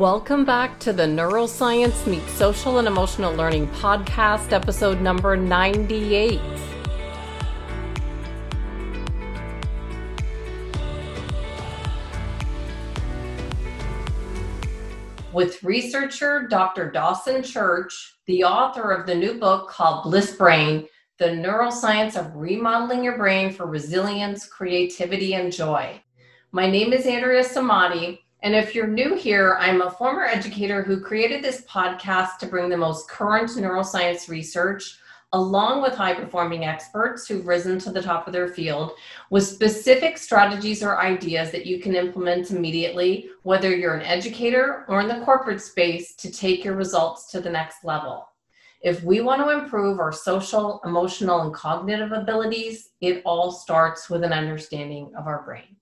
Welcome back to the Neuroscience Meets Social and Emotional Learning podcast, episode number 98. With researcher Dr. Dawson Church, the author of the new book called Bliss Brain The Neuroscience of Remodeling Your Brain for Resilience, Creativity, and Joy. My name is Andrea Samadi, and if you're new here, I'm a former educator who created this podcast to bring the most current neuroscience research along with high performing experts who've risen to the top of their field with specific strategies or ideas that you can implement immediately, whether you're an educator or in the corporate space, to take your results to the next level. If we want to improve our social, emotional, and cognitive abilities, it all starts with an understanding of our brain.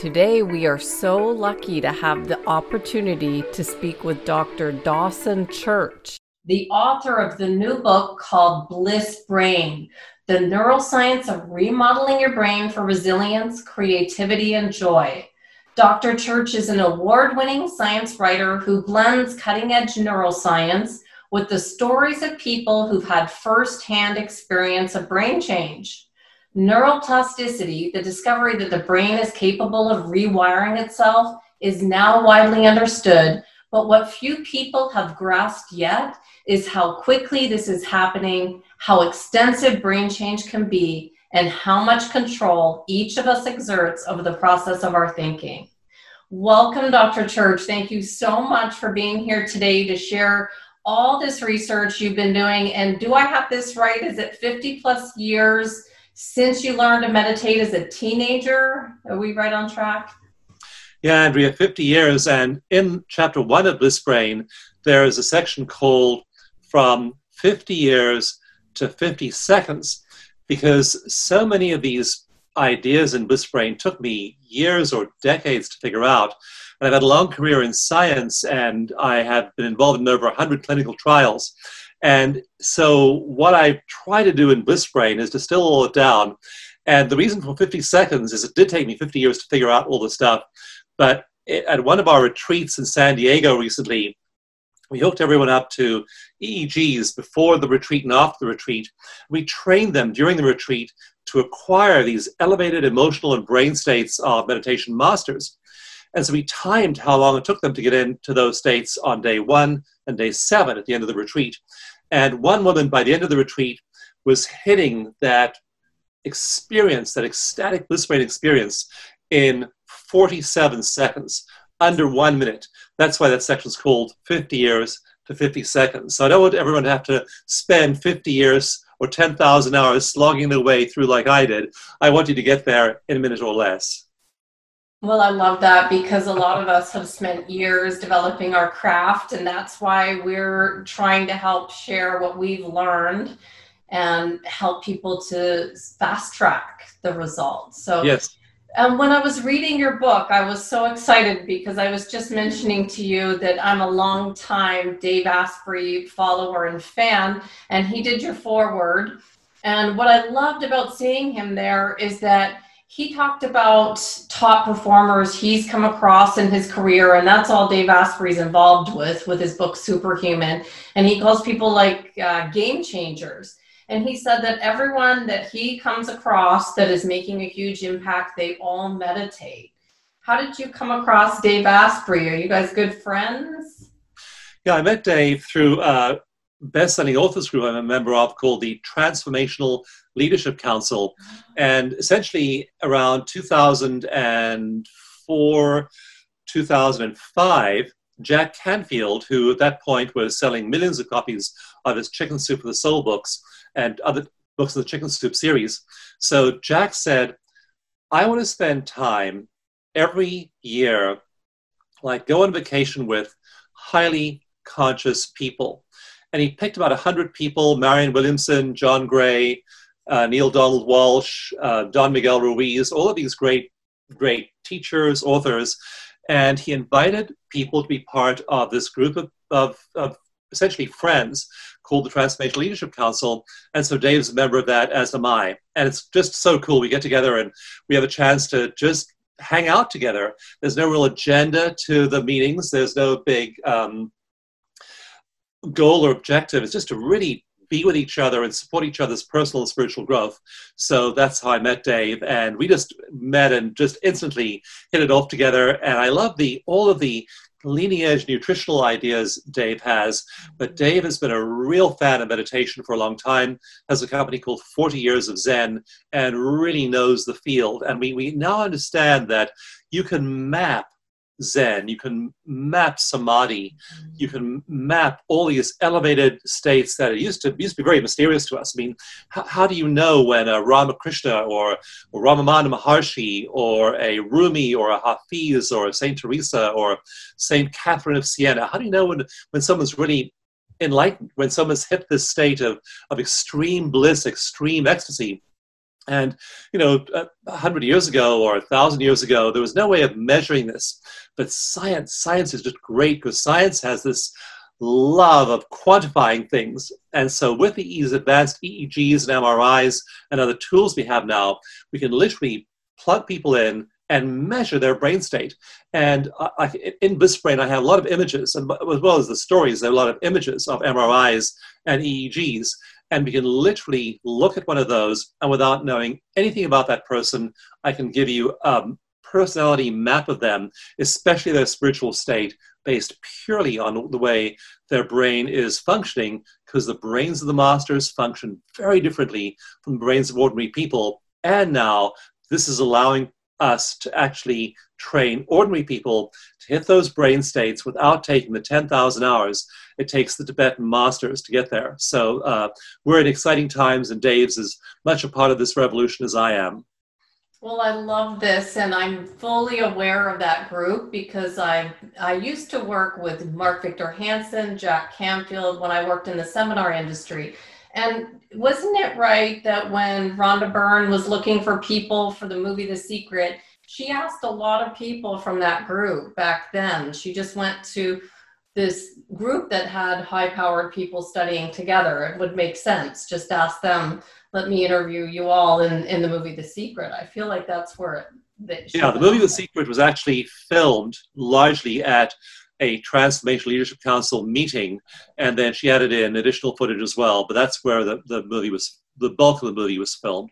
Today, we are so lucky to have the opportunity to speak with Dr. Dawson Church, the author of the new book called Bliss Brain The Neuroscience of Remodeling Your Brain for Resilience, Creativity, and Joy. Dr. Church is an award winning science writer who blends cutting edge neuroscience with the stories of people who've had firsthand experience of brain change. Neuroplasticity, the discovery that the brain is capable of rewiring itself, is now widely understood. But what few people have grasped yet is how quickly this is happening, how extensive brain change can be, and how much control each of us exerts over the process of our thinking. Welcome, Dr. Church. Thank you so much for being here today to share all this research you've been doing. And do I have this right? Is it 50 plus years? Since you learned to meditate as a teenager. Are we right on track? Yeah, Andrea, 50 years. And in chapter one of Bliss Brain, there is a section called From 50 Years to 50 Seconds, because so many of these ideas in Bliss Brain took me years or decades to figure out. And I've had a long career in science, and I have been involved in over 100 clinical trials. And so, what I try to do in Bliss Brain is distill all it down. And the reason for 50 seconds is it did take me 50 years to figure out all the stuff. But at one of our retreats in San Diego recently, we hooked everyone up to EEGs before the retreat and after the retreat. We trained them during the retreat to acquire these elevated emotional and brain states of meditation masters. And so we timed how long it took them to get into those states on day one and day seven at the end of the retreat. And one woman, by the end of the retreat, was hitting that experience, that ecstatic bliss brain experience, in 47 seconds, under one minute. That's why that section is called 50 years to 50 seconds. So I don't want everyone to have to spend 50 years or 10,000 hours slogging their way through like I did. I want you to get there in a minute or less. Well, I love that because a lot of us have spent years developing our craft, and that's why we're trying to help share what we've learned and help people to fast track the results. So, yes. And um, when I was reading your book, I was so excited because I was just mentioning to you that I'm a long time Dave Asprey follower and fan, and he did your foreword. And what I loved about seeing him there is that he talked about top performers he's come across in his career, and that's all Dave Asprey's involved with with his book Superhuman. And he calls people like uh, game changers. And he said that everyone that he comes across that is making a huge impact, they all meditate. How did you come across Dave Asprey? Are you guys good friends? Yeah, I met Dave through uh, best-selling authors group I'm a member of called the Transformational Leadership Council, and essentially around 2004, 2005, Jack Canfield, who at that point was selling millions of copies of his Chicken Soup for the Soul books and other books in the Chicken Soup series. So Jack said, I want to spend time every year, like go on vacation with highly conscious people and he picked about 100 people Marianne Williamson, John Gray, uh, Neale Donald Walsch, uh, Don Miguel Ruiz, all of these great, great teachers, authors. And he invited people to be part of this group of, of, of essentially friends called the Transformational Leadership Council. And so Dave's a member of that, as am I. And it's just so cool. We get together and we have a chance to just hang out together. There's no real agenda to the meetings. There's no big um, goal or objective. is just to really be with each other and support each other's personal and spiritual growth. So that's how I met Dave, and we just met and just instantly hit it off together. And I love the all of the lineage nutritional ideas Dave has. But Dave has been a real fan of meditation for a long time, has a company called 40 Years of Zen, and really knows the field. And we, we now understand that you can map Zen, you can map samadhi, you can map all these elevated states that used to used to be very mysterious to us. I mean, how, how do you know when a Ramakrishna or, or Ramana Maharshi or a Rumi or a Hafiz or a Saint Teresa or Saint Catherine of Siena? How do you know when when someone's really enlightened, when someone's hit this state of, of extreme bliss, extreme ecstasy? And, you know, a hundred years ago or a thousand years ago, there was no way of measuring this. But science, science is just great because science has this love of quantifying things. And so with the these advanced EEGs and MRIs and other tools we have now, we can literally plug people in and measure their brain state. And I, in BlissBrain, I have a lot of images, and as well as the stories, there are a lot of images of MRIs and EEGs and we can literally look at one of those and without knowing anything about that person i can give you a personality map of them especially their spiritual state based purely on the way their brain is functioning because the brains of the masters function very differently from the brains of ordinary people. And now this is allowing us to actually train ordinary people to hit those brain states without taking the 10,000 hours it takes the Tibetan masters to get there. So uh, we're in exciting times, and Dave's as much a part of this revolution as I am. Well, I love this, and I'm fully aware of that group because I I used to work with Mark Victor Hansen, Jack Canfield when I worked in the seminar industry. And wasn't it right that when Rhonda Byrne was looking for people for the movie The Secret, she asked a lot of people from that group back then. She just went to this group that had high powered people studying together. It would make sense. Just ask them, let me interview you all in, in the movie The Secret. I feel like that's where it. yeah, the movie The Secret was actually filmed largely at a Transformation Leadership Council meeting, and then she added in additional footage as well. But that's where the, the movie was, the bulk of the movie was filmed.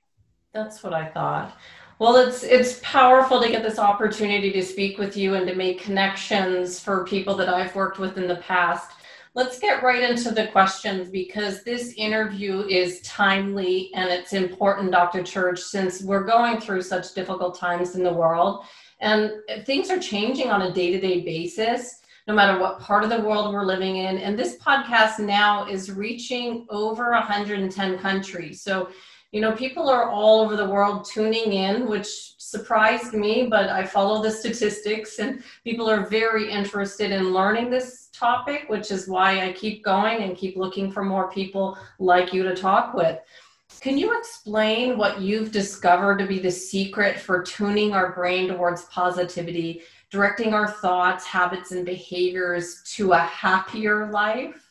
That's what I thought. Well, it's it's powerful to get this opportunity to speak with you and to make connections for people that I've worked with in the past. Let's get right into the questions because this interview is timely and it's important, Dr. Church, since we're going through such difficult times in the world and things are changing on a day-to-day basis no matter what part of the world we're living in. And this podcast now is reaching over 110 countries. So you know, people are all over the world tuning in, which surprised me, but I follow the statistics and people are very interested in learning this topic, which is why I keep going and keep looking for more people like you to talk with. Can you explain what you've discovered to be the secret for tuning our brain towards positivity, directing our thoughts, habits, and behaviors to a happier life?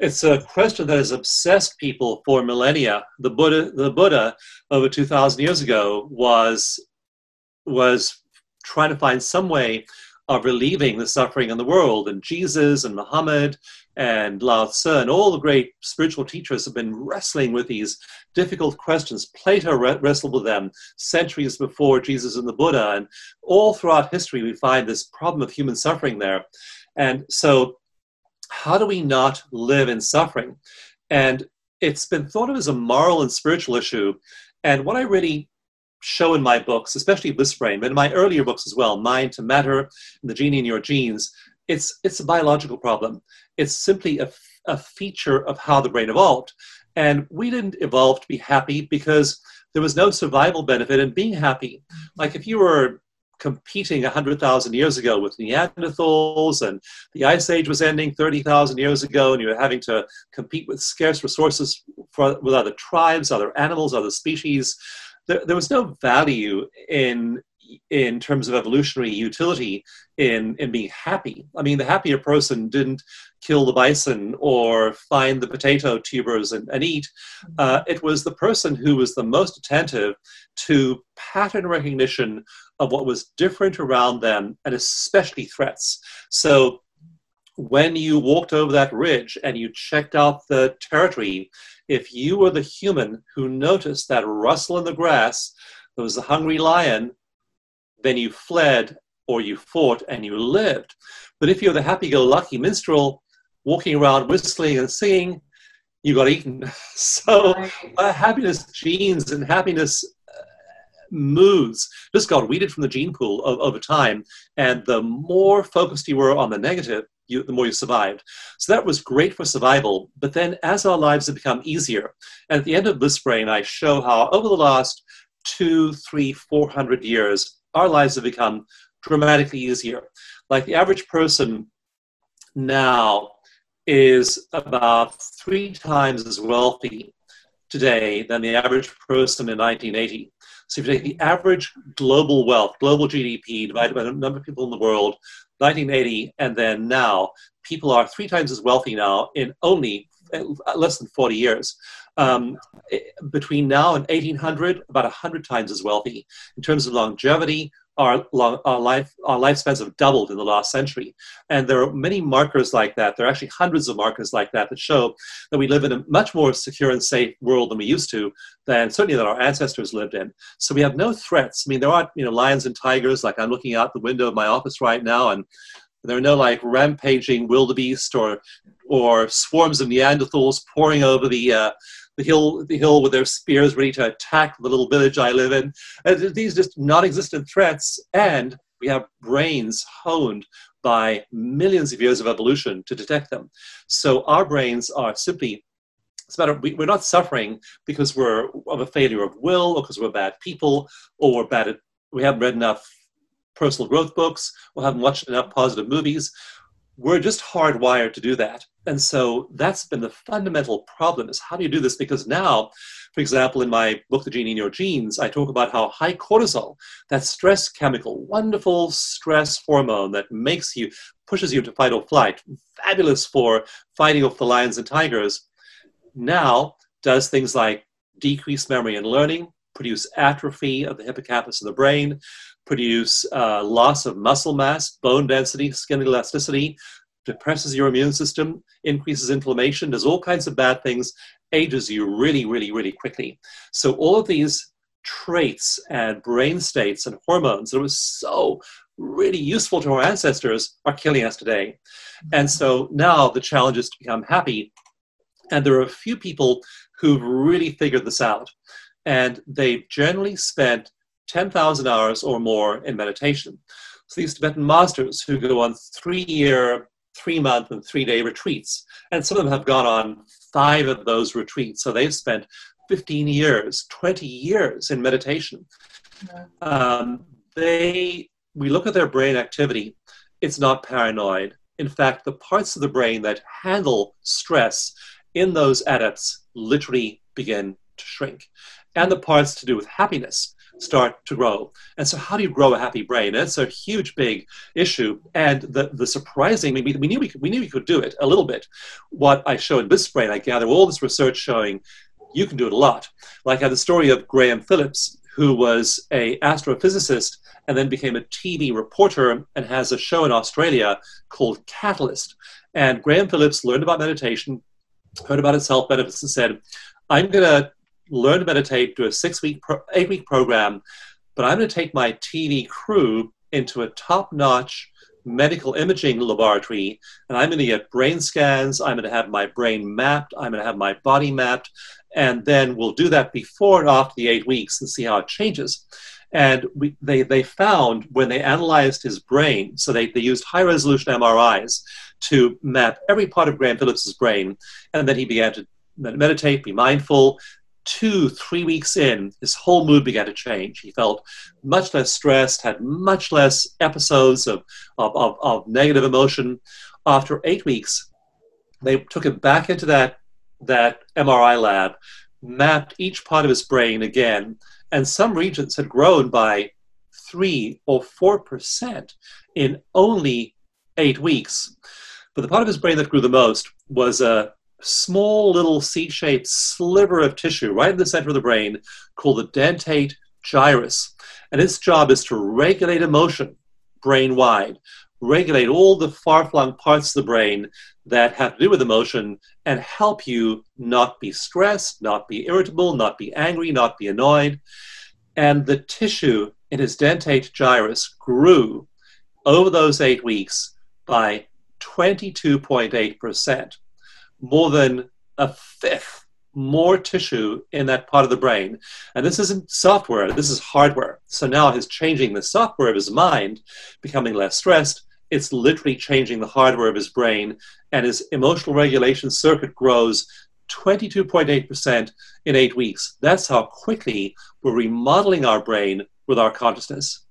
It's a question that has obsessed people for millennia. The Buddha, the Buddha, over two thousand years ago, was was trying to find some way of relieving the suffering in the world. And Jesus and Muhammad and Lao Tzu and all the great spiritual teachers have been wrestling with these difficult questions. Plato wrestled with them centuries before Jesus and the Buddha. And all throughout history, we find this problem of human suffering there. And so how do we not live in suffering? And it's been thought of as a moral and spiritual issue. And what I really show in my books, especially BlissBrain, but in my earlier books as well, Mind to Matter The Genie in Your Genes, it's, it's a biological problem. It's simply a, a feature of how the brain evolved. And we didn't evolve to be happy because there was no survival benefit in being happy. Like if you were competing 100,000 years ago with Neanderthals, and the Ice Age was ending 30,000 years ago, and you were having to compete with scarce resources for, with other tribes, other animals, other species. There, there was no value in in terms of evolutionary utility in, in being happy. I mean, the happier person didn't kill the bison or find the potato tubers and, and eat. Uh, it was the person who was the most attentive to pattern recognition of what was different around them and especially threats. So when you walked over that ridge and you checked out the territory, if you were the human who noticed that rustle in the grass, there was a hungry lion, then you fled or you fought and you lived. But if you're the happy go lucky minstrel walking around whistling and singing, you got eaten. So uh, happiness genes and happiness uh, moods just got weeded from the gene pool of, over time. And the more focused you were on the negative, you, the more you survived. So that was great for survival. But then as our lives have become easier, and at the end of Bliss Brain, I show how over the last two, three, four hundred years, our lives have become dramatically easier. Like the average person now is about three times as wealthy today than the average person in 1980. So if you take the average global wealth, global GDP divided by the number of people in the world, 1980 and then now, people are three times as wealthy now in only uh, less than 40 years. Um, between now and 1800, about 100 times as wealthy. In terms of longevity, our, long, our, life, our lifespans have doubled in the last century. And there are many markers like that. There are actually hundreds of markers like that that show that we live in a much more secure and safe world than we used to, than certainly that our ancestors lived in. So we have no threats. I mean, there aren't you know lions and tigers. Like I'm looking out the window of my office right now, and there are no like rampaging wildebeest or or swarms of Neanderthals pouring over the uh, the hill, the hill with their spears ready to attack the little village I live in. And these just non-existent threats, and we have brains honed by millions of years of evolution to detect them. So our brains are simply it's a matter we, are not suffering because we're of a failure of will or because we're bad people or we're bad at we haven't read enough personal growth books or haven't watched enough positive movies we're just hardwired to do that. And so that's been the fundamental problem is how do you do this? Because now, for example, in my book, The Genie in Your Genes, I talk about how high cortisol, that stress chemical, wonderful stress hormone that makes you, pushes you to fight or flight, fabulous for fighting off the lions and tigers, now does things like decrease memory and learning, produce atrophy of the hippocampus of the brain, produce uh, loss of muscle mass, bone density, skin elasticity, depresses your immune system, increases inflammation, does all kinds of bad things, ages you really, really, really quickly. So all of these traits and brain states and hormones that was so really useful to our ancestors are killing us today. And so now the challenge is to become happy. And there are a few people who've really figured this out. And they've generally spent 10,000 hours or more in meditation. So these Tibetan masters who go on three year, three month, and three day retreats, and some of them have gone on five of those retreats. So they've spent 15 years, 20 years in meditation. Um, they, we look at their brain activity, it's not paranoid. In fact, the parts of the brain that handle stress in those adepts literally begin to shrink. And the parts to do with happiness start to grow. And so, how do you grow a happy brain? It's a huge, big issue. And the, the surprising, we, we, knew we, could, we knew we could do it a little bit. What I show in this brain, I gather all this research showing you can do it a lot. Like I have the story of Graham Phillips, who was a astrophysicist and then became a TV reporter and has a show in Australia called Catalyst. And Graham Phillips learned about meditation, heard about its health benefits, and said, I'm going to learn to meditate, do a six week, pro- eight week program, but I'm going to take my TV crew into a top notch medical imaging laboratory and I'm going to get brain scans. I'm going to have my brain mapped. I'm going to have my body mapped. And then we'll do that before and after the eight weeks and see how it changes. And we, they, they found when they analyzed his brain, so they, they used high resolution MRIs to map every part of Graham Phillips's brain. And then he began to meditate, be mindful, two, three weeks in, his whole mood began to change. He felt much less stressed, had much less episodes of, of, of, of negative emotion. After eight weeks, they took him back into that, that MRI lab, mapped each part of his brain again, and some regions had grown by three or four percent in only eight weeks. But the part of his brain that grew the most was a small little C-shaped sliver of tissue right in the center of the brain called the dentate gyrus. And its job is to regulate emotion brain wide, regulate all the far flung parts of the brain that have to do with emotion and help you not be stressed, not be irritable, not be angry, not be annoyed. And the tissue in his dentate gyrus grew over those eight weeks by 22.8%, more than a fifth more tissue in that part of the brain. And this isn't software, this is hardware. So now he's changing the software of his mind, becoming less stressed. It's literally changing the hardware of his brain, and his emotional regulation circuit grows 22.8% in eight weeks. That's how quickly we're remodeling our brain with our consciousness.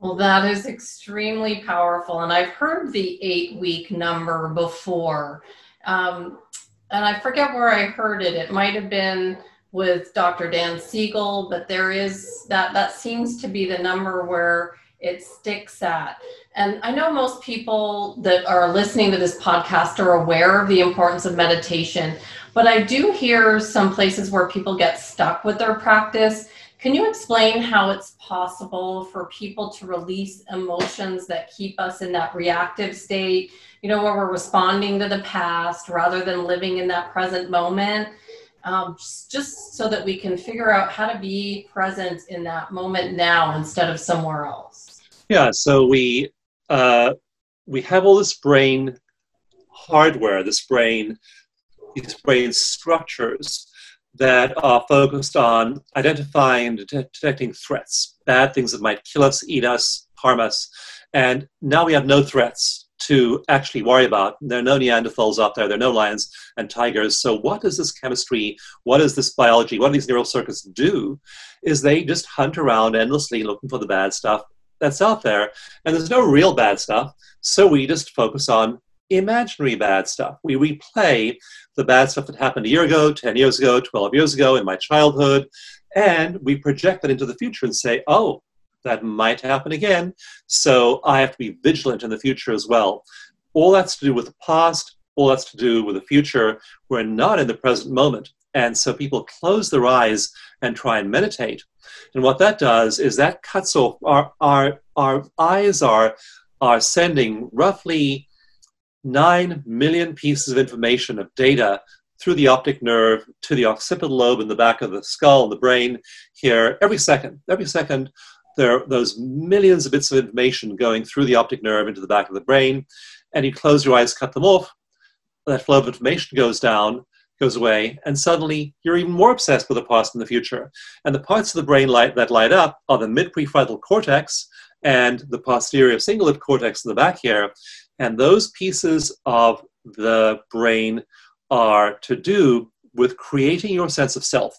Well, that is extremely powerful. And I've heard the eight week number before. Um, and I forget where I heard it. It might have been with Dr. Dan Siegel, but there is that, that seems to be the number where it sticks at. And I know most people that are listening to this podcast are aware of the importance of meditation, but I do hear some places where people get stuck with their practice can you explain how it's possible for people to release emotions that keep us in that reactive state, you know, where we're responding to the past rather than living in that present moment? Um, just, so that we can figure out how to be present in that moment now instead of somewhere else. Yeah, so we uh, we have all this brain hardware, this brain, these brain structures that are focused on identifying and detecting threats, bad things that might kill us, eat us, harm us. And now we have no threats to actually worry about. There are no Neanderthals out there, there are no lions and tigers. So, what does this chemistry, what does this biology, what do these neural circuits do? Is they just hunt around endlessly looking for the bad stuff that's out there. And there's no real bad stuff. So, we just focus on imaginary bad stuff. We replay the bad stuff that happened a year ago, 10 years ago, 12 years ago in my childhood, and we project that into the future and say, oh, that might happen again. So I have to be vigilant in the future as well. All that's to do with the past, all that's to do with the future. We're not in the present moment. And so people close their eyes and try and meditate. And what that does is that cuts off our, our, our eyes are, are sending roughly 9 million pieces of information, of data, through the optic nerve to the occipital lobe in the back of the skull and the brain here every second. Every second, there are those millions of bits of information going through the optic nerve into the back of the brain, and you close your eyes, cut them off. That flow of information goes down, goes away, and suddenly you're even more obsessed with the past and the future. And the parts of the brain light, that light up are the mid prefrontal cortex and the posterior cingulate cortex in the back here. And those pieces of the brain are to do with creating your sense of self.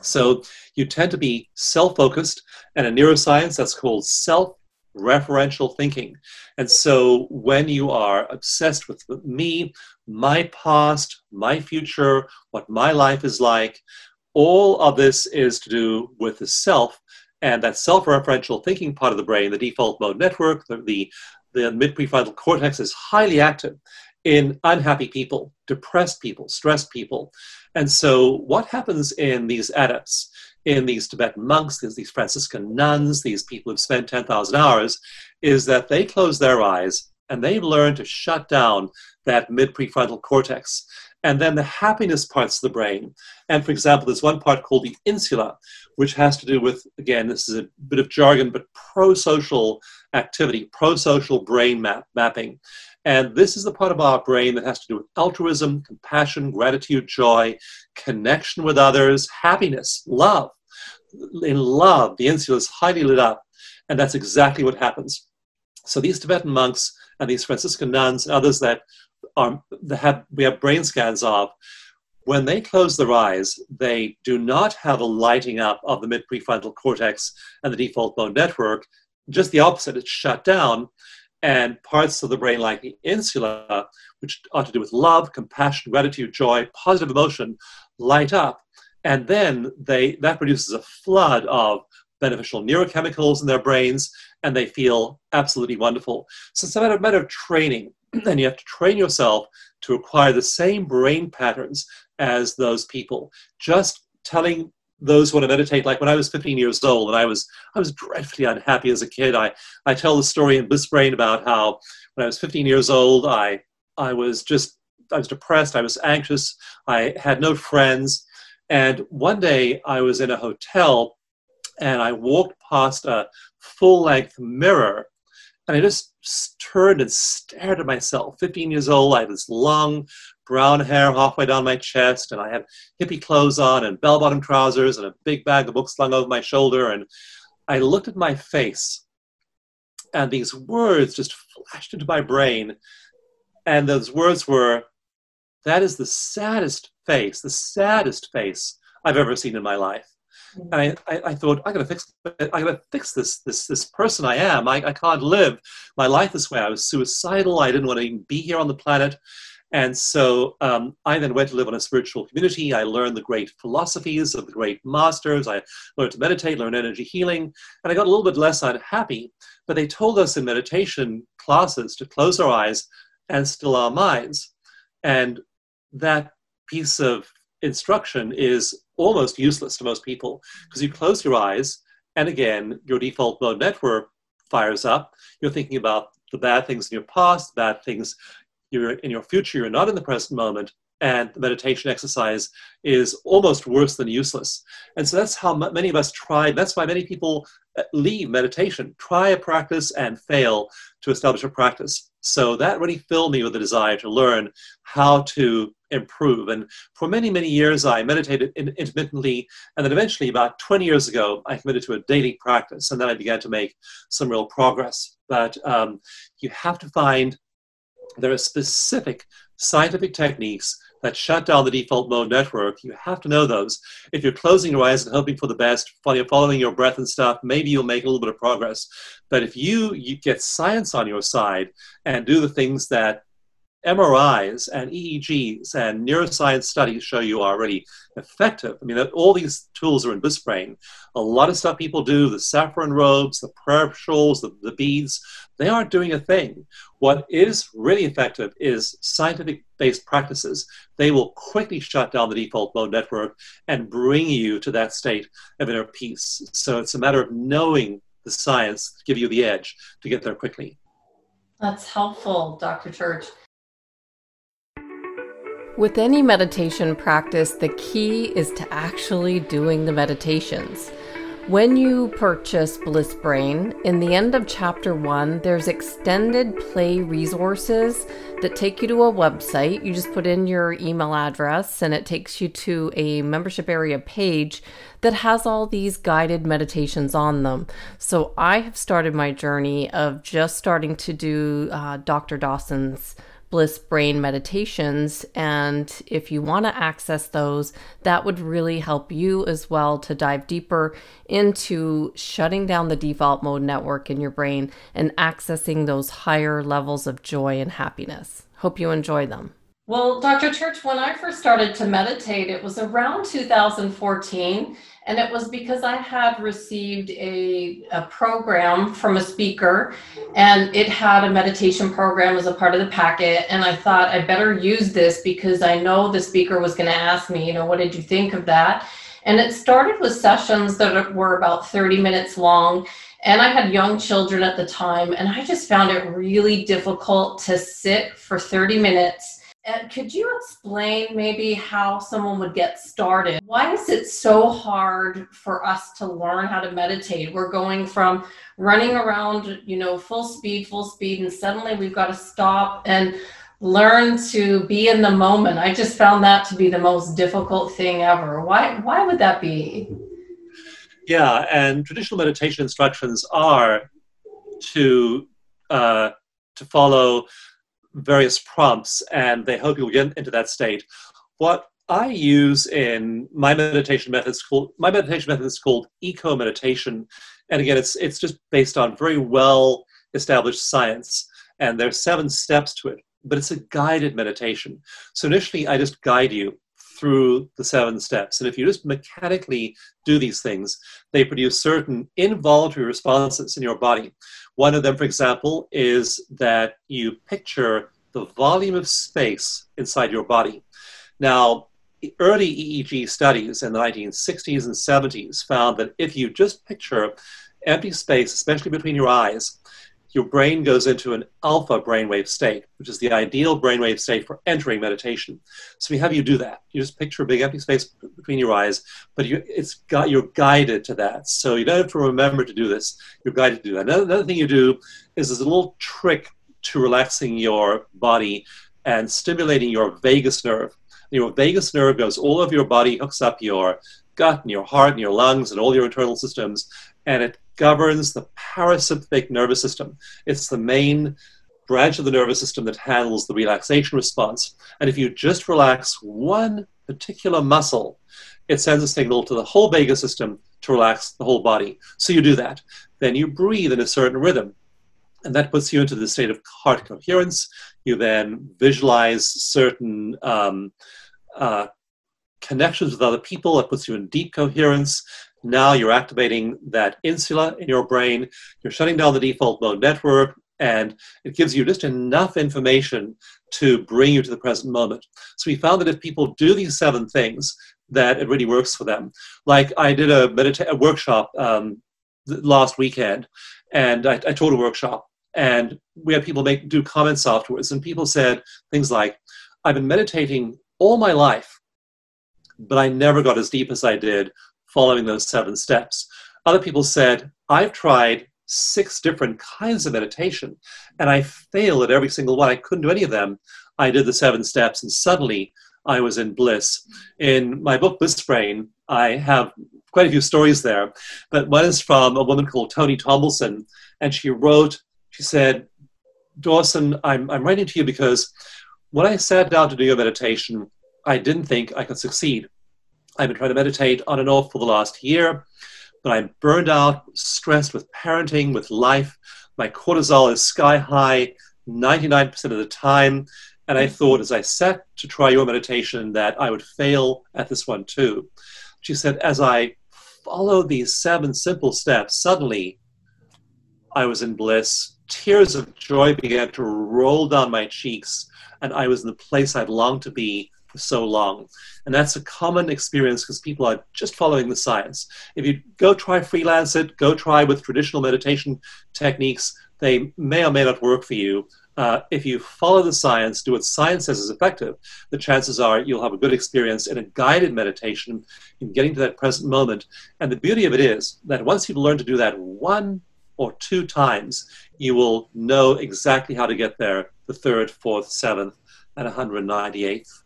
So you tend to be self focused, and in neuroscience, that's called self referential thinking. And so when you are obsessed with me, my past, my future, what my life is like, all of this is to do with the self. And that self referential thinking part of the brain, the default mode network, the, the the mid prefrontal cortex is highly active in unhappy people, depressed people, stressed people. And so, what happens in these adepts, in these Tibetan monks, these, Franciscan nuns, these people who've spent 10,000 hours, is that they close their eyes and they learn to shut down that mid prefrontal cortex. And then the happiness parts of the brain. And for example, there's one part called the insula, which has to do with, again, this is a bit of jargon, but pro social activity, pro social brain map, mapping. And this is the part of our brain that has to do with altruism, compassion, gratitude, joy, connection with others, happiness, love. In love, the insula is highly lit up, and that's exactly what happens. So these Tibetan monks and these Franciscan nuns and others that are that have we have brain scans of, when they close their eyes, they do not have a lighting up of the mid prefrontal cortex and the default mode network just the opposite, it's shut down. And parts of the brain, like the insula, which ought to do with love, compassion, gratitude, joy, positive emotion, light up. And then they that produces a flood of beneficial neurochemicals in their brains, and they feel absolutely wonderful. So it's a matter, matter of training, and you have to train yourself to acquire the same brain patterns as those people. Just telling those who want to meditate, like when I was 15 years old and I was I was dreadfully unhappy as a kid. I, I tell the story in Bliss Brain about how when I was 15 years old, I I was just I was depressed, I was anxious, I had no friends. And one day I was in a hotel and I walked past a full length mirror and I just turned and stared at myself. 15 years old, I had this long brown hair halfway down my chest, and I had hippie clothes on and bell bottom trousers and a big bag of books slung over my shoulder. And I looked at my face, and these words just flashed into my brain. And those words were, That is the saddest face, the saddest face I've ever seen in my life. And I, I, I, thought, I gotta fix I gotta fix this this this person I am. I, I can't live my life this way. I was suicidal. I didn't want to even be here on the planet. And so um, I then went to live in a spiritual community. I learned the great philosophies of the great masters. I learned to meditate, learn energy healing, and I got a little bit less unhappy. But they told us in meditation classes to close our eyes and still our minds. And that piece of instruction is almost useless to most people because you close your eyes and again your default mode network fires up you're thinking about the bad things in your past bad things you're in your future you're not in the present moment and the meditation exercise is almost worse than useless and so that's how many of us try, that's why many people uh, leave meditation try a practice and fail to establish a practice so that really filled me with a desire to learn how to improve. And for many, many years, I meditated intermittently. And then eventually, about 20 years ago, I committed to a daily practice. And then I began to make some real progress. But um, you have to find there are specific scientific techniques that shut down the default mode network. You have to know those. If you're closing your eyes and hoping for the best, while you're following your breath and stuff, maybe you'll make a little bit of progress. But if you, you get science on your side and do the things that MRIs and EEGs and neuroscience studies show you are really effective. I mean, all these tools are in Bliss Brain. A lot of stuff people do, the saffron robes, the prayer shawls, the, the beads, they aren't doing a thing. What is really effective is scientific based practices. They will quickly shut down the default mode network and bring you to that state of inner peace. So it's a matter of knowing the science to give you the edge to get there quickly. That's helpful, Dr. Church. With any meditation practice, the key is to actually doing the meditations. When you purchase Bliss Brain, in the end of chapter one, there's extended play resources that take you to a website. You just put in your email address and it takes you to a membership area page that has all these guided meditations on them. So I have started my journey of just starting to do uh, Dr. Dawson's bliss brain meditations. And if you want to access those, that would really help you as well to dive deeper into shutting down the default mode network in your brain and accessing those higher levels of joy and happiness. Hope you enjoy them. Well, Dr. Church, when I first started to meditate, it was around 2014. And it was because I had received a, a program from a speaker, and it had a meditation program as a part of the packet. And I thought I better use this because I know the speaker was going to ask me, you know, what did you think of that? And it started with sessions that were about 30 minutes long. And I had young children at the time, and I just found it really difficult to sit for 30 minutes and could you explain maybe how someone would get started? Why is it so hard for us to learn how to meditate? We're going from running around, you know, full speed, full speed, and suddenly we've got to stop and learn to be in the moment. I just found that to be the most difficult thing ever. Why why would that be? Yeah, and traditional meditation instructions are to uh, to follow various prompts and they help you get into that state. What I use in my meditation methods called my meditation method is called eco meditation, and again, it's it's just based on very well established science, and there's seven steps to it. But it's a guided meditation. So initially, I just guide you through the seven steps. And if you just mechanically do these things, they produce certain involuntary responses in your body. One of them, for example, is that you picture the volume of space inside your body. Now, early EEG studies in the 1960s and 70s found that if you just picture empty space, especially between your eyes, your brain goes into an alpha brainwave state, which is the ideal brainwave state for entering meditation. So we have you do that. You just picture a big empty space between your eyes, but you, it's got, you're guided to that. So you don't have to remember to do this. You're guided to do that. Another, another thing you do is there's a little trick to relaxing your body and stimulating your vagus nerve. Your vagus nerve goes all over your body, hooks up your gut and your heart and your lungs and all your internal systems, and it governs the parasympathetic nervous system. It's the main branch of the nervous system that handles the relaxation response. And if you just relax one particular muscle, it sends a signal to the whole vagus system to relax the whole body. So you do that. Then you breathe in a certain rhythm. And that puts you into the state of heart coherence. You then visualize certain um, uh, connections with other people. That puts you in deep coherence. Now you're activating that insula in your brain. You're shutting down the default mode network, and it gives you just enough information to bring you to the present moment. So we found that if people do these seven things, that it really works for them. Like I did a, medita- a workshop um, last weekend, and I, I taught a workshop, and we had people make do comments afterwards, and people said things like, "I've been meditating all my life, but I never got as deep as I did following those seven steps. Other people said, I've tried six different kinds of meditation and I failed at every single one. I couldn't do any of them. I did the seven steps and suddenly I was in bliss. In my book, Bliss Brain, I have quite a few stories there, but one is from a woman called Toni Tomlinson, and she wrote, she said, Dawson, I'm, I'm writing to you because when I sat down to do your meditation, I didn't think I could succeed. I've been trying to meditate on and off for the last year, but I'm burned out, stressed with parenting, with life. My cortisol is sky high 99% of the time. And I thought as I sat to try your meditation that I would fail at this one too. She said, as I followed these seven simple steps, suddenly I was in bliss. Tears of joy began to roll down my cheeks, and I was in the place I'd longed to be so long. And that's a common experience because people are just following the science. If you go try freelance it, go try with traditional meditation techniques, they may or may not work for you. Uh, if you follow the science, do what science says is effective, the chances are you'll have a good experience in a guided meditation in getting to that present moment. And the beauty of it is that once you've learned to do that one or two times, you will know exactly how to get there the third, fourth, seventh, and 198th.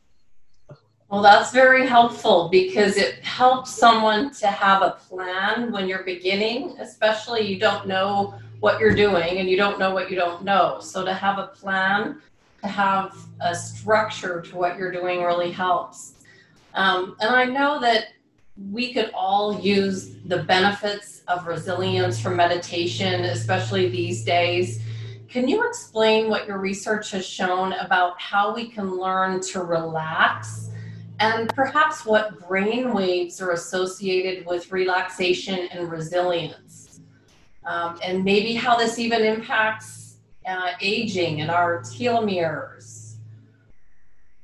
Well, that's very helpful because it helps someone to have a plan when you're beginning, especially you don't know what you're doing and you don't know what you don't know. So to have a plan, to have a structure to what you're doing really helps. Um, and I know that we could all use the benefits of resilience from meditation, especially these days. Can you explain what your research has shown about how we can learn to relax and perhaps what brain waves are associated with relaxation and resilience, um, and maybe how this even impacts uh, aging and our telomeres.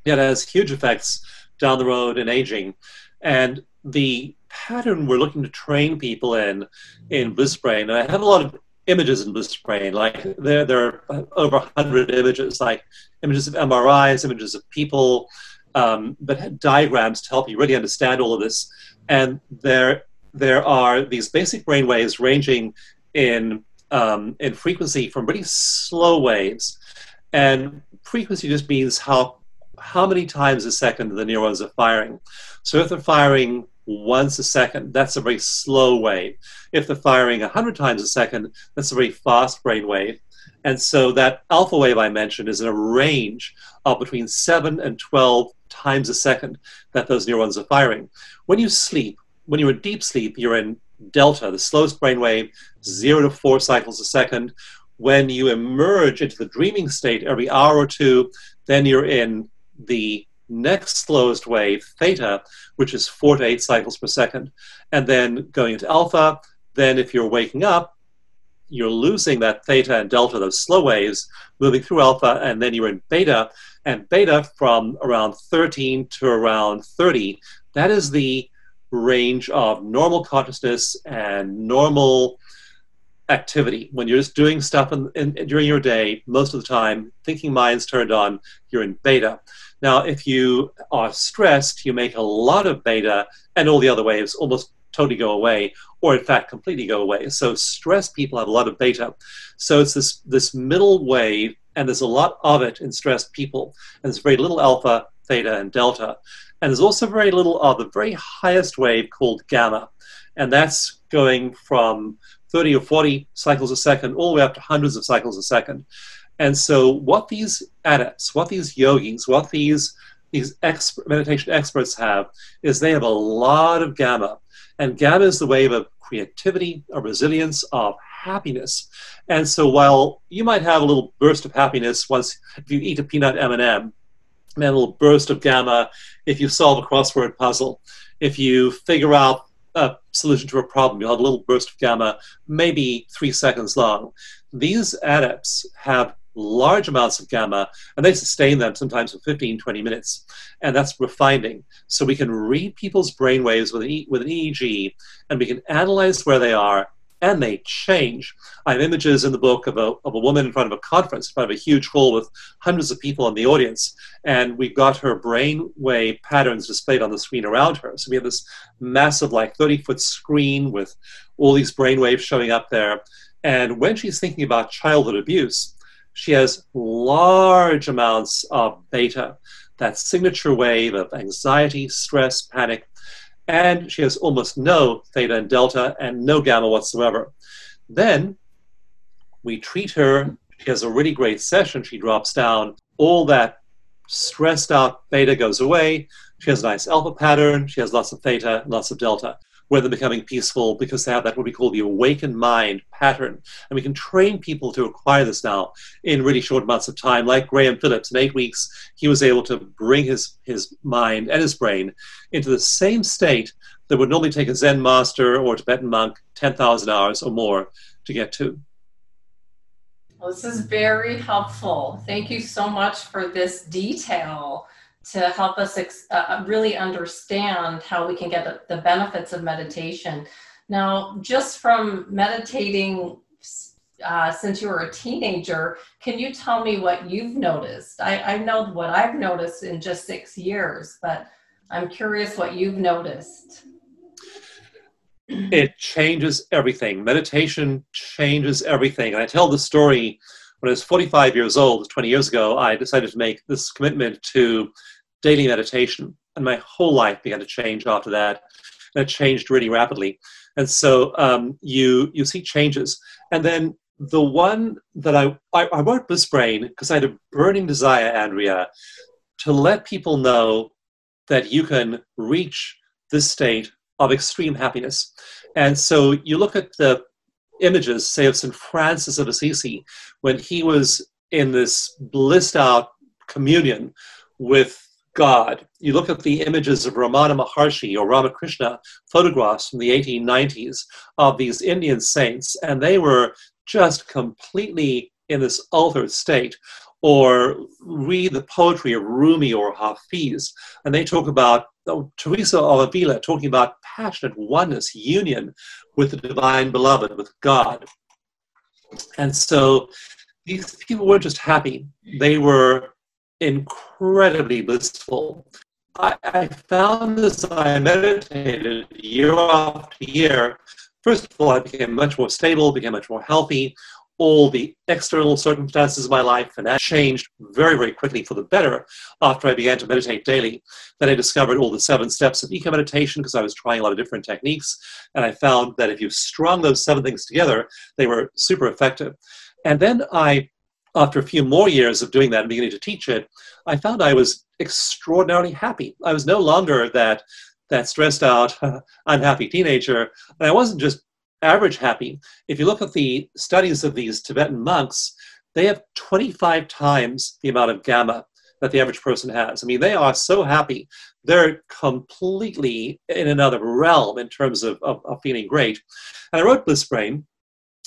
Yeah, it has huge effects down the road in aging. And the pattern we're looking to train people in in Bliss Brain, and I have a lot of images in Bliss Brain, like there, there are over 100 images, like images of MRIs, images of people, um, but diagrams to help you really understand all of this. And there, there are these basic brain waves ranging in um, in frequency from really slow waves, and frequency just means how how many times a second the neurons are firing. So if they're firing once a second, that's a very slow wave. If they're firing 100 times a second, that's a very fast brain wave. And so that alpha wave I mentioned is in a range of between 7 and 12 times a second that those neurons are firing. When you sleep, when you're in deep sleep, you're in delta, the slowest brain wave, zero to four cycles a second. When you emerge into the dreaming state every hour or two, then you're in the next slowest wave, theta, which is four to eight cycles per second, and then going into alpha. Then, if you're waking up, you're losing that theta and delta, those slow waves, moving through alpha, and then you're in beta. And beta from around 13 to around 30, that is the range of normal consciousness and normal activity. When you're just doing stuff in, in, during your day, most of the time, thinking mind's turned on, you're in beta. Now, if you are stressed, you make a lot of beta, and all the other waves almost totally go away, or in fact completely go away. So stressed people have a lot of beta. So it's this this middle wave, and there's a lot of it in stressed people. And there's very little alpha, theta, and delta. And there's also very little of the very highest wave called gamma. And that's going from 30 or 40 cycles a second all the way up to hundreds of cycles a second. And so what these adepts, what these yogis, what these these meditation experts have is they have a lot of gamma and gamma is the wave of creativity, of resilience, of happiness. And so while you might have a little burst of happiness once if you eat a peanut M&M, and a little burst of gamma if you solve a crossword puzzle, if you figure out a solution to a problem, you'll have a little burst of gamma, maybe three seconds long. These adepts have large amounts of gamma, and they sustain them sometimes for 15, 20 minutes. And that's refining. So we can read people's brain waves with an, e- with an EEG, and we can analyze where they are, and they change. I have images in the book of a, of a woman in front of a conference, in front of a huge hall with hundreds of people in the audience, and we've got her brain wave patterns displayed on the screen around her. So we have this massive, like 30 foot screen with all these brain waves showing up there. And when she's thinking about childhood abuse, she has large amounts of beta, that signature wave of anxiety, stress, panic, and she has almost no theta and delta and no gamma whatsoever. Then we treat her, she has a really great session, she drops down, all that stressed out beta goes away, she has a nice alpha pattern, she has lots of theta, lots of delta where they're becoming peaceful because they have that what we call the awakened mind pattern. And we can train people to acquire this now in really short amounts of time. Like Graham Phillips, in eight weeks, he was able to bring his, his mind and his brain into the same state that would normally take a Zen master or Tibetan monk 10,000 hours or more to get to. Well, this is very helpful. Thank you so much for this detail to help us ex- uh, uh, really understand how we can get the, benefits of meditation. Now, just from meditating uh, since you were a teenager, can you tell me what you've noticed? I, I know what I've noticed in just six years, but I'm curious what you've noticed. It changes everything. Meditation changes everything. And I tell the story when I was 45 years old, 20 years ago, I decided to make this commitment to daily meditation. And my whole life began to change after that. And it changed really rapidly. And so um, you, you see changes. And then the one that I, I, I wrote Bliss Brain because I had a burning desire, Andrea, to let people know that you can reach this state of extreme happiness. And so you look at the images, say, of St. Francis of Assisi, when he was in this blissed out communion with God. You look at the images of Ramana Maharshi or Ramakrishna photographs from the 1890s of these Indian saints, and they were just completely in this altered state. Or read the poetry of Rumi or Hafiz, and they talk about oh, Teresa of Avila talking about passionate oneness, union with the divine beloved, with God. And so these people weren't just happy, they were incredibly blissful. I, I found as I meditated year after year, first of all, I became much more stable, became much more healthy. All the external circumstances of my life, and that changed very, very quickly for the better after I began to meditate daily. Then I discovered all the seven steps of eco meditation because I was trying a lot of different techniques, and I found that if you strung those seven things together, they were super effective. And then I after a few more years of doing that and beginning to teach it, I found I was extraordinarily happy. I was no longer that that stressed out, unhappy teenager, and I wasn't just average happy. If you look at the studies of these Tibetan monks, they have 25 times the amount of gamma that the average person has. I mean, they are so happy. They're completely in another realm in terms of, of, of feeling great. And I wrote Bliss Brain.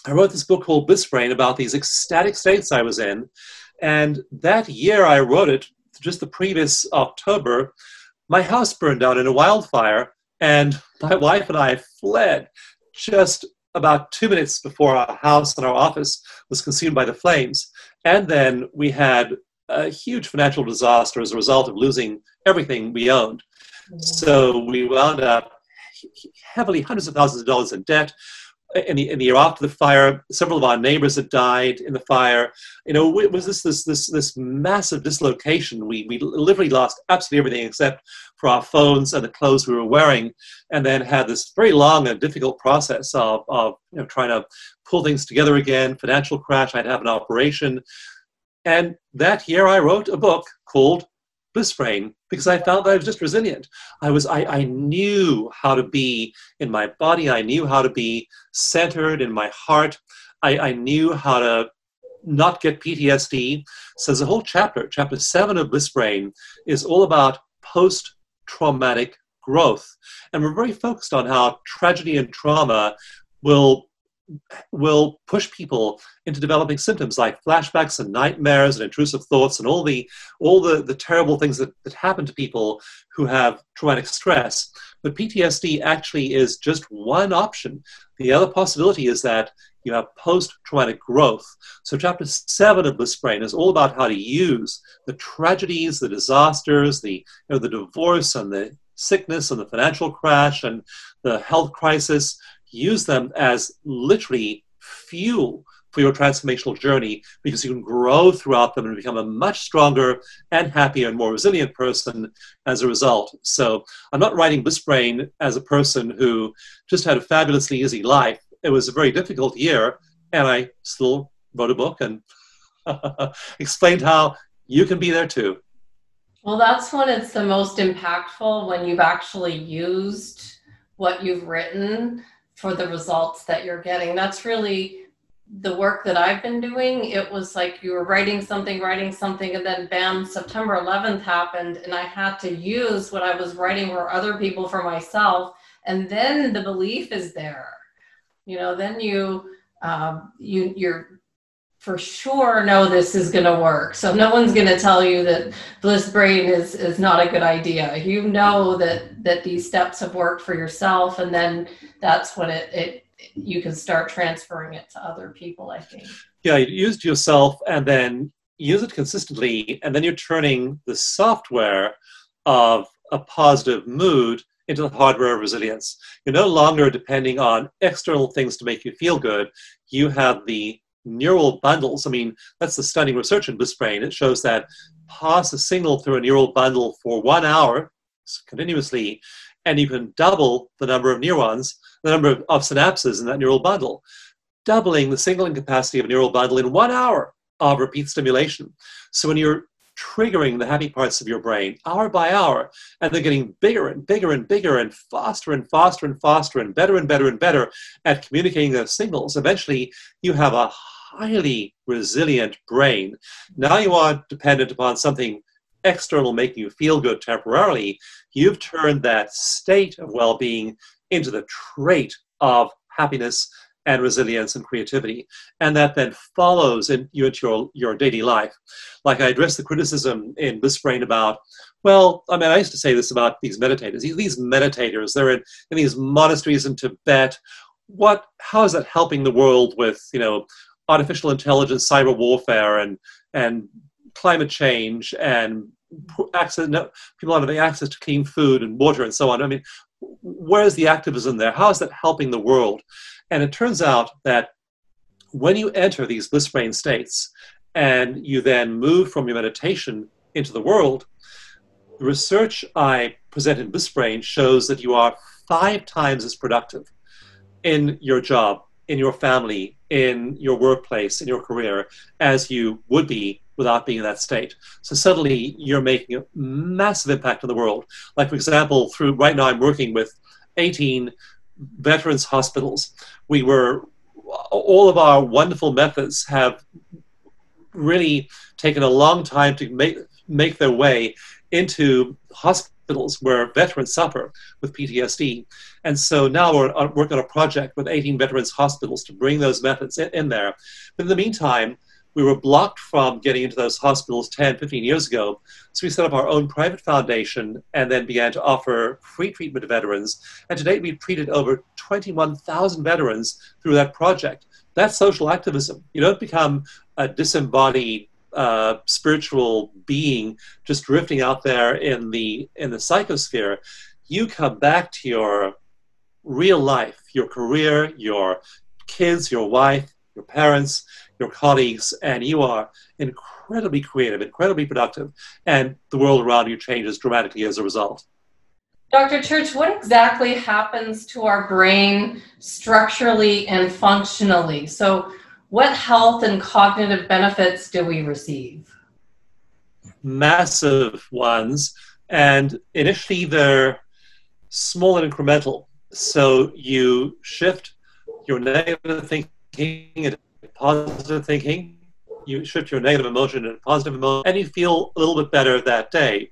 I wrote this book called Bliss Brain about these ecstatic states I was in. And that year I wrote it, just the previous October, my house burned down in a wildfire, and my wife and I fled just about two minutes before our house and our office was consumed by the flames. And then we had a huge financial disaster as a result of losing everything we owned. Mm-hmm. So we wound up heavily, hundreds of thousands of dollars in debt in the, in the year after the fire, several of our neighbors had died in the fire. You know, it was this this this this massive dislocation. We we literally lost absolutely everything except for our phones and the clothes we were wearing, and then had this very long and difficult process of of you know trying to pull things together again. Financial crash. I'd have an operation, and that year I wrote a book called Bliss Brain because I felt that I was just resilient. I was I, I knew how to be in my body. I knew how to be centered in my heart. I, I knew how to not get PTSD. So there's a whole chapter, chapter seven of Bliss Brain, is all about post-traumatic growth. And we're very focused on how tragedy and trauma will will push people into developing symptoms like flashbacks and nightmares and intrusive thoughts and all the all the, the terrible things that, that happen to people who have traumatic stress. But ptsd actually is just one option. The other possibility is that you have post-traumatic growth. So chapter 7 of bliss brain is all about how to use the tragedies the disasters the you know the divorce and the sickness and the financial crash and the health crisis use them as literally fuel for your transformational journey because you can grow throughout them and become a much stronger and happier and more resilient person as a result. So I'm not writing Bliss Brain as a person who just had a fabulously easy life. It was a very difficult year, and I still wrote a book and explained how you can be there too. Well, that's when it's the most impactful when you've actually used what you've written for the results that you're getting. That's really the work that I've been doing. It was like you were writing something, writing something, and then bam, September 11th happened, and I had to use what I was writing for other people for myself. And then the belief is there. You know, then you um, you you're for sure know this is going to work. So no one's going to tell you that bliss brain is is not a good idea. You know that that these steps have worked for yourself, and then that's when it it you can start transferring it to other people. I think. Yeah, you use it yourself, and then use it consistently, and then you're turning the software of a positive mood into the hardware of resilience. You're no longer depending on external things to make you feel good. You have the neural bundles. I mean, that's the stunning research in Bliss Brain. It shows that pass a signal through a neural bundle for one hour continuously, and you can double the number of neurons, the number of, of synapses in that neural bundle, doubling the signaling capacity of a neural bundle in one hour of repeat stimulation. So when you're triggering the happy parts of your brain hour by hour, and they're getting bigger and bigger and bigger and faster and faster and faster and better and better and better at communicating those signals. Eventually, you have a highly resilient brain. Now you are dependent upon something external making you feel good temporarily. You've turned that state of well being into the trait of happiness and resilience and creativity. And that then follows in, you into your, your daily life. Like I addressed the criticism in Bliss Brain about, well, I mean, I used to say this about these meditators. These meditators, they're in, in these monasteries in Tibet. What, how is that helping the world with, you know, artificial intelligence, cyber warfare, and and climate change, and access people having access to clean food and water and so on. I mean, where's the activism there? How is that helping the world? And it turns out that when you enter these bliss brain states and you then move from your meditation into the world, the research I present in Bliss Brain shows that you are five times as productive in your job in your family, in your workplace, in your career, as you would be without being in that state. So suddenly you're making a massive impact on the world. Like, for example, through right now I'm working with 18 veterans hospitals. We were, all of our wonderful methods have really taken a long time to make make their way into hospitals where veterans suffer with PTSD. And so now we're uh, working on a project with 18 veterans hospitals to bring those methods in, in there. But in the meantime, we were blocked from getting into those hospitals 10, 15 years ago. So we set up our own private foundation and then began to offer free treatment to veterans. And to date, we've treated over 21,000 veterans through that project. That's social activism. You don't become a disembodied uh, spiritual being just drifting out there in the in the psychosphere. You come back to your real life, your career, your kids, your wife, your parents, your colleagues, and you are incredibly creative, incredibly productive, and the world around you changes dramatically as a result. Dr. Church, what exactly happens to our brain structurally and functionally? So, what health and cognitive benefits do we receive? Massive ones, and initially they're small and incremental. So, you shift your negative thinking into positive thinking, you shift your negative emotion into positive emotion, and you feel a little bit better that day.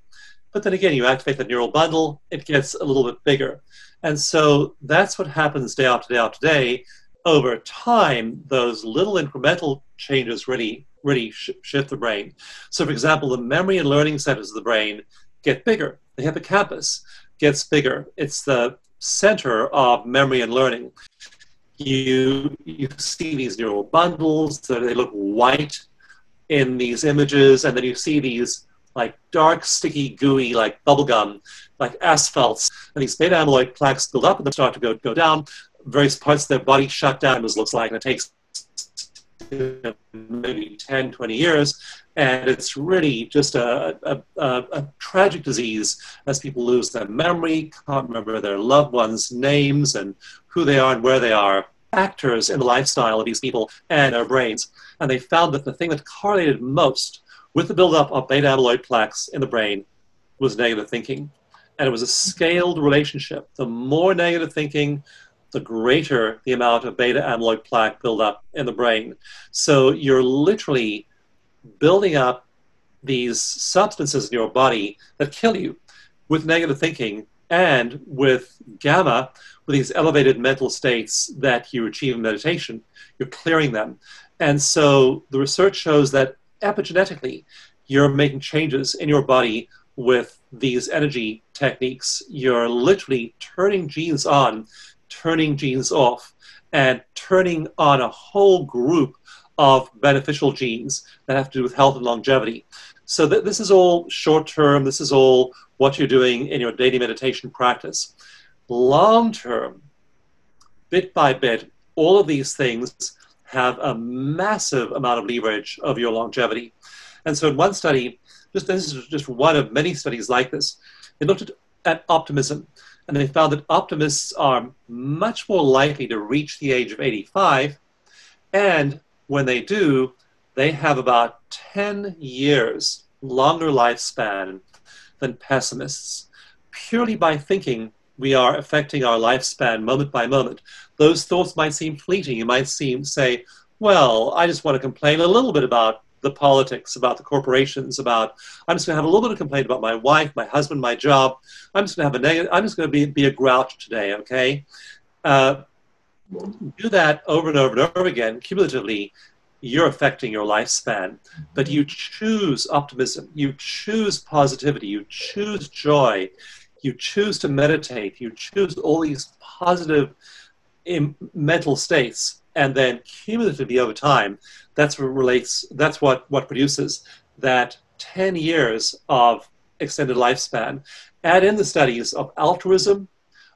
But then again, you activate the neural bundle, it gets a little bit bigger. And so that's what happens day after day after day. Over time, those little incremental changes really, really sh- shift the brain. So, for example, the memory and learning centers of the brain get bigger. The hippocampus gets bigger. It's the center of memory and learning you you see these neural bundles that they look white in these images, and then you see these like dark, sticky, gooey, like bubblegum, like asphalts, and these beta amyloid plaques build up and they start to go go down. Various parts of their body shut down, as looks like, and it takes maybe 10, 20 years. And it's really just a, a, a, tragic disease as people lose their memory, can't remember their loved ones' names and who they are and where they are, factors in the lifestyle of these people and their brains. And they found that the thing that correlated most with the buildup of beta amyloid plaques in the brain was negative thinking. And it was a scaled relationship. The more negative thinking, the greater the amount of beta amyloid plaque buildup in the brain. So you're literally building up these substances in your body that kill you with negative thinking and with gamma, with these elevated mental states that you achieve in meditation, you're clearing them. And so the research shows that epigenetically, you're making changes in your body with these energy techniques. You're literally turning genes on, turning genes off, and turning on a whole group of beneficial genes that have to do with health and longevity. So th- this is all short term. This is all what you're doing in your daily meditation practice. Long term, bit by bit, all of these things have a massive amount of leverage of your longevity. And so in one study, just this is just one of many studies like this, they looked at, at optimism and they found that optimists are much more likely to reach the age of 85 and when they do, they have about 10 years longer lifespan than pessimists. Purely by thinking, we are affecting our lifespan moment by moment. Those thoughts might seem fleeting. You might seem say, well, I just want to complain a little bit about the politics, about the corporations, about I'm just going to have a little bit of complaint about my wife, my husband, my job. I'm just going to have a negative. I'm just going to be be a grouch today. Okay, uh, do that over and over and over again, cumulatively, you're affecting your lifespan. But you choose optimism, you choose positivity, you choose joy, you choose to meditate, you choose all these positive mental states, and then cumulatively over time, that's what relates. That's what what produces that 10 years of extended lifespan. Add in the studies of altruism,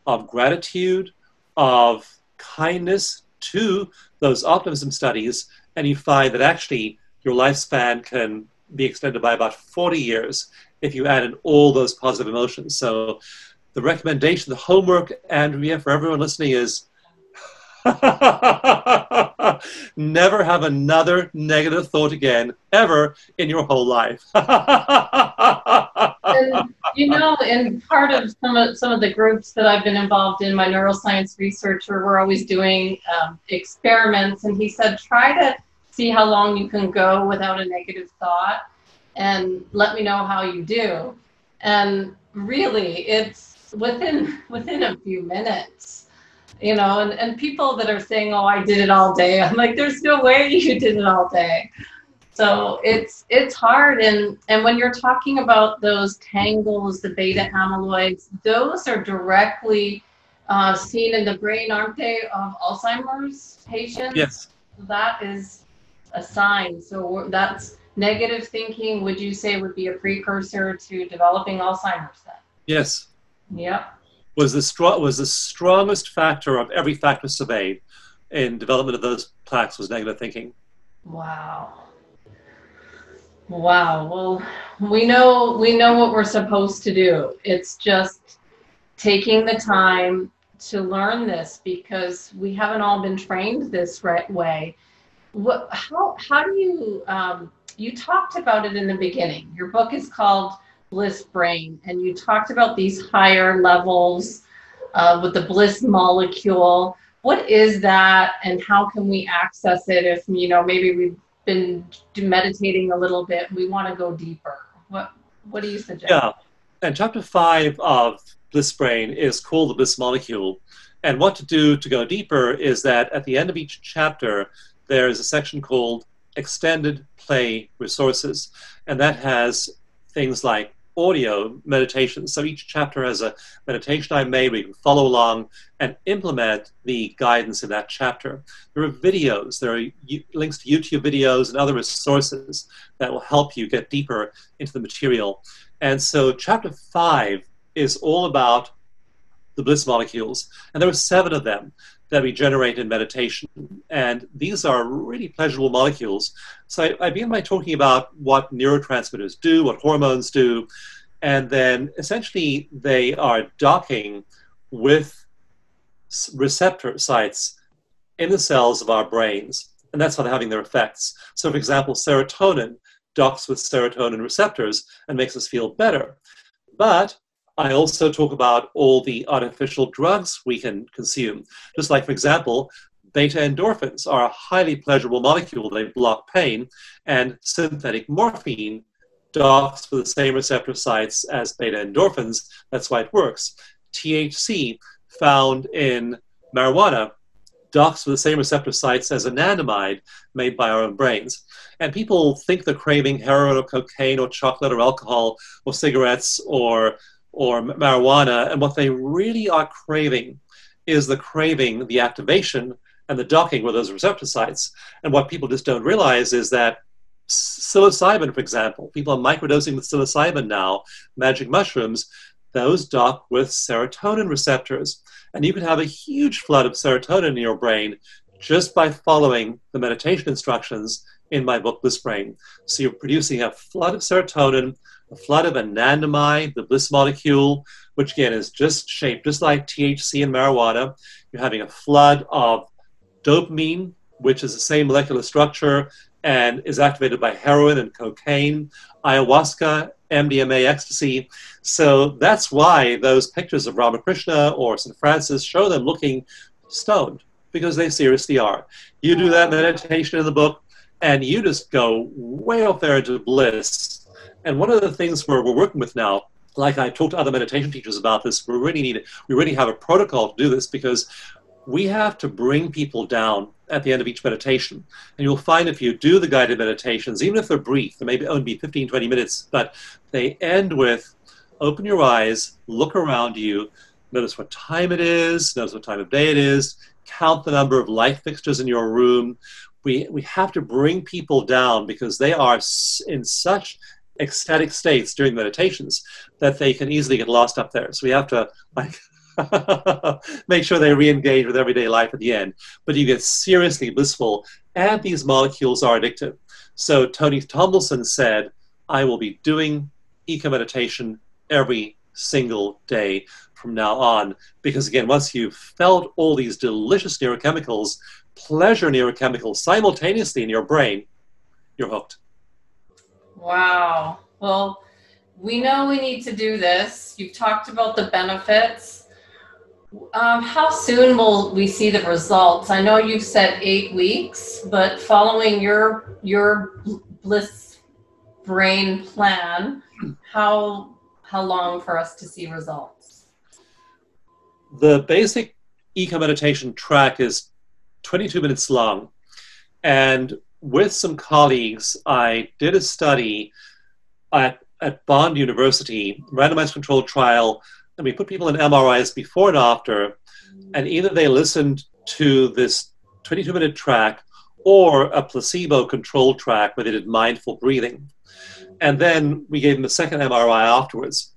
of gratitude, of kindness to those optimism studies, and you find that actually your lifespan can be extended by about 40 years if you add in all those positive emotions. So the recommendation, the homework, Andrea, for everyone listening is never have another negative thought again, ever in your whole life. and, you know, in part of some of some of the groups that I've been involved in, my neuroscience researcher, we're always doing um, experiments, and he said try to see how long you can go without a negative thought. and let me know how you do. And really, it's within within a few minutes, you know. And and people that are saying, "Oh, I did it all day," I'm like, "There's no way you did it all day." So it's it's hard, and and when you're talking about those tangles, the beta amyloids, those are directly uh, seen in the brain, aren't they, of Alzheimer's patients? Yes. That is a sign. So that's negative thinking. Would you say would be a precursor to developing Alzheimer's then? Yes. Yep. Was the strong was the strongest factor of every factor surveyed in development of those plaques was negative thinking. Wow. Wow. Well, we know we know what we're supposed to do. It's just taking the time to learn this because we haven't all been trained this right way. What? How? How do you? Um, you talked about it in the beginning. Your book is called Bliss Brain, and you talked about these higher levels uh, with the bliss molecule. What is that, and how can we access it if you know maybe we've been meditating a little bit. We want to go deeper. What What do you suggest? Yeah, and chapter five of Bliss Brain is called the Bliss Molecule. And what to do to go deeper is that at the end of each chapter, there is a section called Extended Play Resources, and that has things like audio meditation. So each chapter has a meditation I made where you can follow along and implement the guidance in that chapter. There are videos, there are links to YouTube videos and other resources that will help you get deeper into the material. And so chapter five is all about the bliss molecules, and there are seven of them that we generate in meditation. And these are really pleasurable molecules. So I, I begin by talking about what neurotransmitters do, what hormones do, and then essentially they are docking with receptor sites in the cells of our brains. And that's how they're having their effects. So, for example, serotonin docks with serotonin receptors and makes us feel better. But I also talk about all the artificial drugs we can consume. Just like, for example, beta endorphins are a highly pleasurable molecule. They block pain, and synthetic morphine docks with the same receptor sites as beta endorphins. That's why it works. THC, found in marijuana, docks with the same receptor sites as anandamide made by our own brains. And people think they're craving heroin or cocaine or chocolate or alcohol or cigarettes or or marijuana, and what they really are craving is the craving, the activation, and the docking with those receptor sites. And what people just don't realize is that psilocybin, for example, people are microdosing with psilocybin now, magic mushrooms, those dock with serotonin receptors. And you can have a huge flood of serotonin in your brain just by following the meditation instructions in my book, Bliss Brain. So you're producing a flood of serotonin, a flood of anandamide, the bliss molecule, which again is just shaped just like THC and marijuana. You're having a flood of dopamine, which is the same molecular structure and is activated by heroin and cocaine, ayahuasca, MDMA, ecstasy. So that's why those pictures of Ramakrishna or St. Francis show them looking stoned, because they seriously are. You do that meditation in the book, and you just go way up there into bliss. And one of the things we're, we're working with now, like I talked to other meditation teachers about this, we really need we really have a protocol to do this because we have to bring people down at the end of each meditation. And you'll find if you do the guided meditations, even if they're brief, they may only be 15, 20 minutes, but they end with open your eyes, look around you, notice what time it is, notice what time of day it is, count the number of light fixtures in your room, we, we have to bring people down because they are in such ecstatic states during meditations that they can easily get lost up there. So we have to like make sure they re-engage with everyday life at the end. But you get seriously blissful, and these molecules are addictive. So Tony Tomlinson said, "I will be doing eco meditation every single day from now on because again once you've felt all these delicious neurochemicals pleasure neurochemicals simultaneously in your brain, you're hooked. Wow. Well, we know we need to do this. You've talked about the benefits. Um, how soon will we see the results? I know you've said eight weeks, but following your your bliss brain plan, how how long for us to see results? The basic eco meditation track is 22 minutes long. And with some colleagues, I did a study at, at Bond University, randomized controlled trial, and we put people in MRIs before and after, and either they listened to this 22 minute track or a placebo controlled track where they did mindful breathing. And then we gave them a second MRI afterwards.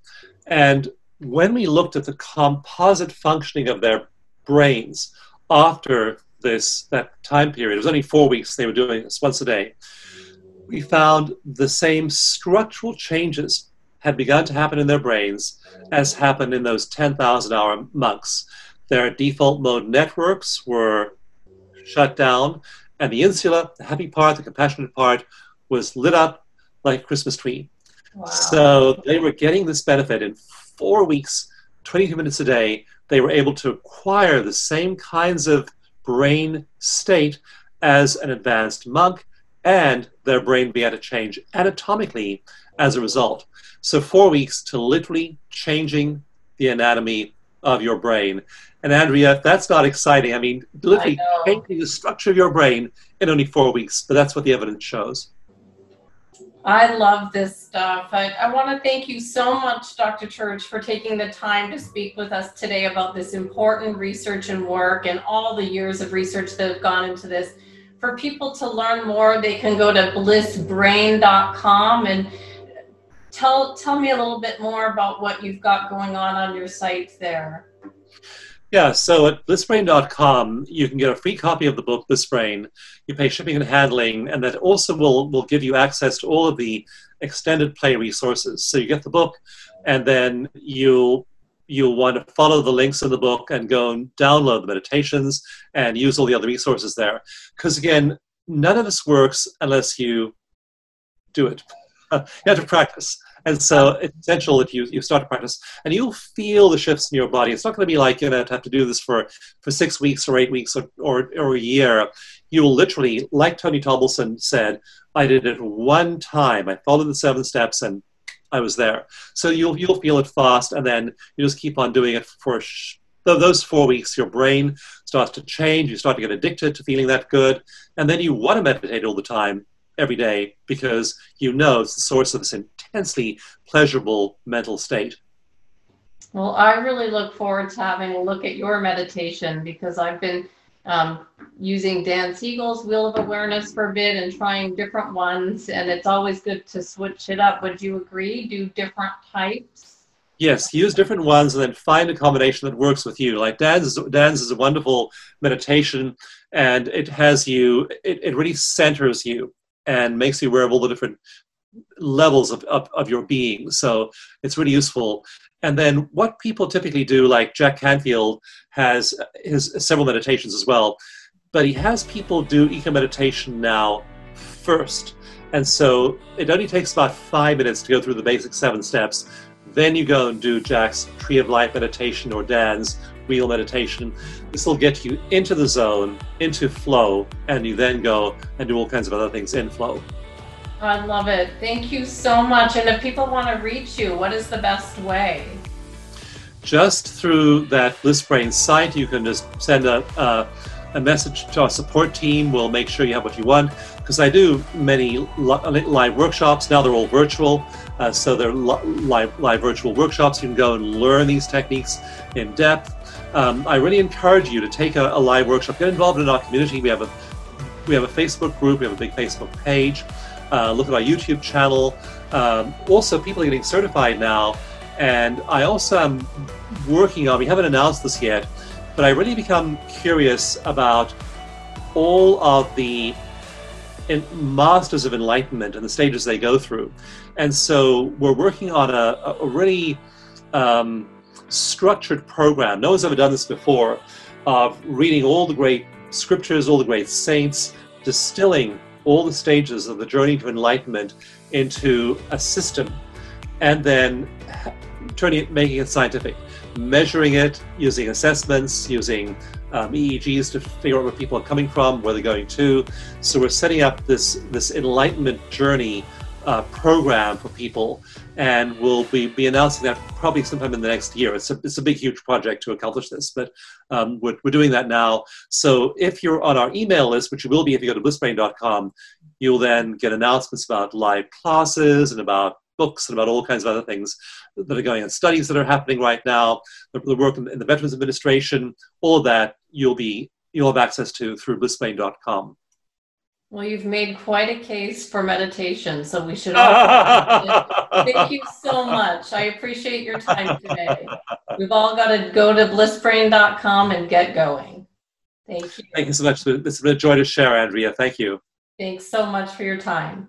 And when we looked at the composite functioning of their brains after this that time period, it was only four weeks they were doing this once a day, we found the same structural changes had begun to happen in their brains as happened in those 10,000 hour monks. Their default mode networks were shut down, and the insula, the happy part, the compassionate part, was lit up like a Christmas tree. Wow. So they were getting this benefit in four weeks, 22 minutes a day. They were able to acquire the same kinds of brain state as an advanced monk, and their brain began to change anatomically as a result. So, four weeks to literally changing the anatomy of your brain. And Andrea, that's not exciting. I mean, literally I changing the structure of your brain in only four weeks, but that's what the evidence shows. I love this stuff. I, I want to thank you so much, Dr. Church, for taking the time to speak with us today about this important research and work and all the years of research that have gone into this. For people to learn more, they can go to blissbrain.com and tell tell me a little bit more about what you've got going on on your site there. Yeah, so at blissbrain.com, you can get a free copy of the book, Bliss Brain. You pay shipping and handling, and that also will, will give you access to all of the extended play resources. So you get the book, and then you'll you'll want to follow the links in the book and go and download the meditations and use all the other resources there. Because again, none of this works unless you do it. you have to practice. And so uh, it's essential that you, you start to practice and you'll feel the shifts in your body. It's not going to be like you're going to have to do this for, for six weeks or eight weeks or, or, or a year. You will literally, like Tony Tolbolson said, I did it one time. I followed the seven steps and I was there. So you'll, you'll feel it fast and then you just keep on doing it for sh- those four weeks, your brain starts to change. You start to get addicted to feeling that good. And then you want to meditate all the time every day because you know it's the source of this intensely pleasurable mental state. Well, I really look forward to having a look at your meditation because I've been um, using Dan Siegel's Wheel of Awareness for a bit and trying different ones, and it's always good to switch it up. Would you agree? Do different types? Yes, use different ones and then find a combination that works with you. Like Dan's, Dan's is a wonderful meditation, and it has you. It, it really centers you and makes you aware of all the different levels of, of, of your being. So it's really useful. And then what people typically do, like Jack Canfield has his several meditations as well, but he has people do eco meditation now first. And so it only takes about five minutes to go through the basic seven steps. Then you go and do Jack's Tree of Life meditation or Dan's Wheel meditation. This will get you into the zone, into flow, and you then go and do all kinds of other things in flow. I love it. Thank you so much. And if people want to reach you, what is the best way? Just through that Bliss Brain site, you can just send a, a, a message to our support team. We'll make sure you have what you want. Because I do many live workshops. Now they're all virtual. Uh, so they're live, live virtual workshops. You can go and learn these techniques in depth. Um, I really encourage you to take a, a live workshop. Get involved in our community. We have a we have a Facebook group. We have a big Facebook page uh, look at our YouTube channel. Um, also, people are getting certified now, and I also am working on. We haven't announced this yet, but I really become curious about all of the masters of enlightenment and the stages they go through, and so we're working on a, a really um, structured program. No one's ever done this before of reading all the great scriptures, all the great saints, distilling all the stages of the journey to enlightenment into a system and then turning it, making it scientific, measuring it using assessments, using um, EEGs to figure out where people are coming from, where they're going to. So we're setting up this this enlightenment journey uh, program for people, and we'll be, be announcing that probably sometime in the next year. It's a, it's a big, huge project to accomplish this, but um, we're, we're doing that now. So if you're on our email list, which you will be if you go to blissbrain.com, you'll then get announcements about live classes and about books and about all kinds of other things that are going on, studies that are happening right now, the, the work in, in the Veterans Administration, all that you'll be you'll have access to through blissbrain.com. Well, you've made quite a case for meditation, so we should all. Thank you so much. I appreciate your time today. We've all got to go to blissbrain.com and get going. Thank you. Thank you so much. It's been a joy to share, Andrea. Thank you. Thanks so much for your time.